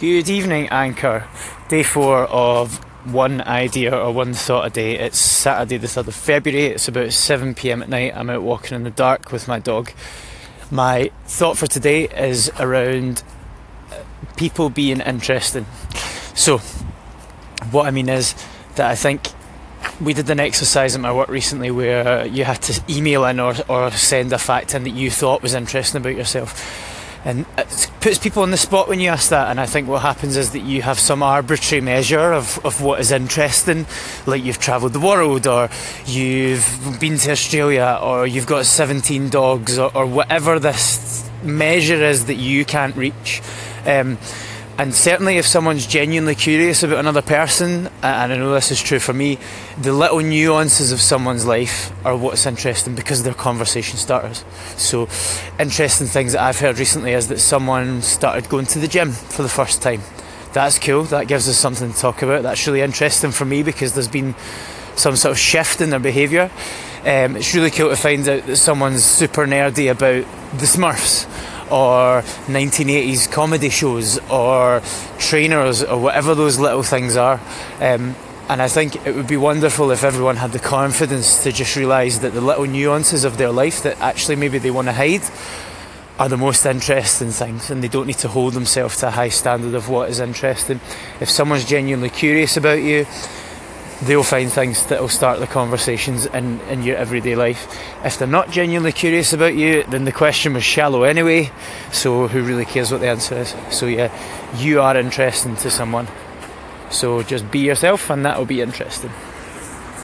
Good evening, Anchor. Day four of one idea or one thought a day. It's Saturday, the 3rd of February. It's about 7 pm at night. I'm out walking in the dark with my dog. My thought for today is around uh, people being interesting. So, what I mean is that I think we did an exercise at my work recently where you had to email in or, or send a fact in that you thought was interesting about yourself and it puts people on the spot when you ask that. And i think what happens is that you have some arbitrary measure of, of what is interesting like you've travelled the world or you've been to australia or you've got 17 dogs or, or whatever this measure is that you can't reach. Um, and certainly, if someone's genuinely curious about another person, and I know this is true for me, the little nuances of someone's life are what's interesting because they're conversation starters. So, interesting things that I've heard recently is that someone started going to the gym for the first time. That's cool, that gives us something to talk about. That's really interesting for me because there's been some sort of shift in their behaviour. Um, it's really cool to find out that someone's super nerdy about the Smurfs or 1980s comedy shows or trainers or whatever those little things are. Um, and I think it would be wonderful if everyone had the confidence to just realise that the little nuances of their life that actually maybe they want to hide are the most interesting things and they don't need to hold themselves to a high standard of what is interesting. If someone's genuinely curious about you, they'll find things that will start the conversations in, in your everyday life. If they're not genuinely curious about you, then the question was shallow anyway, so who really cares what the answer is? So, yeah, you are interesting to someone. So just be yourself, and that will be interesting.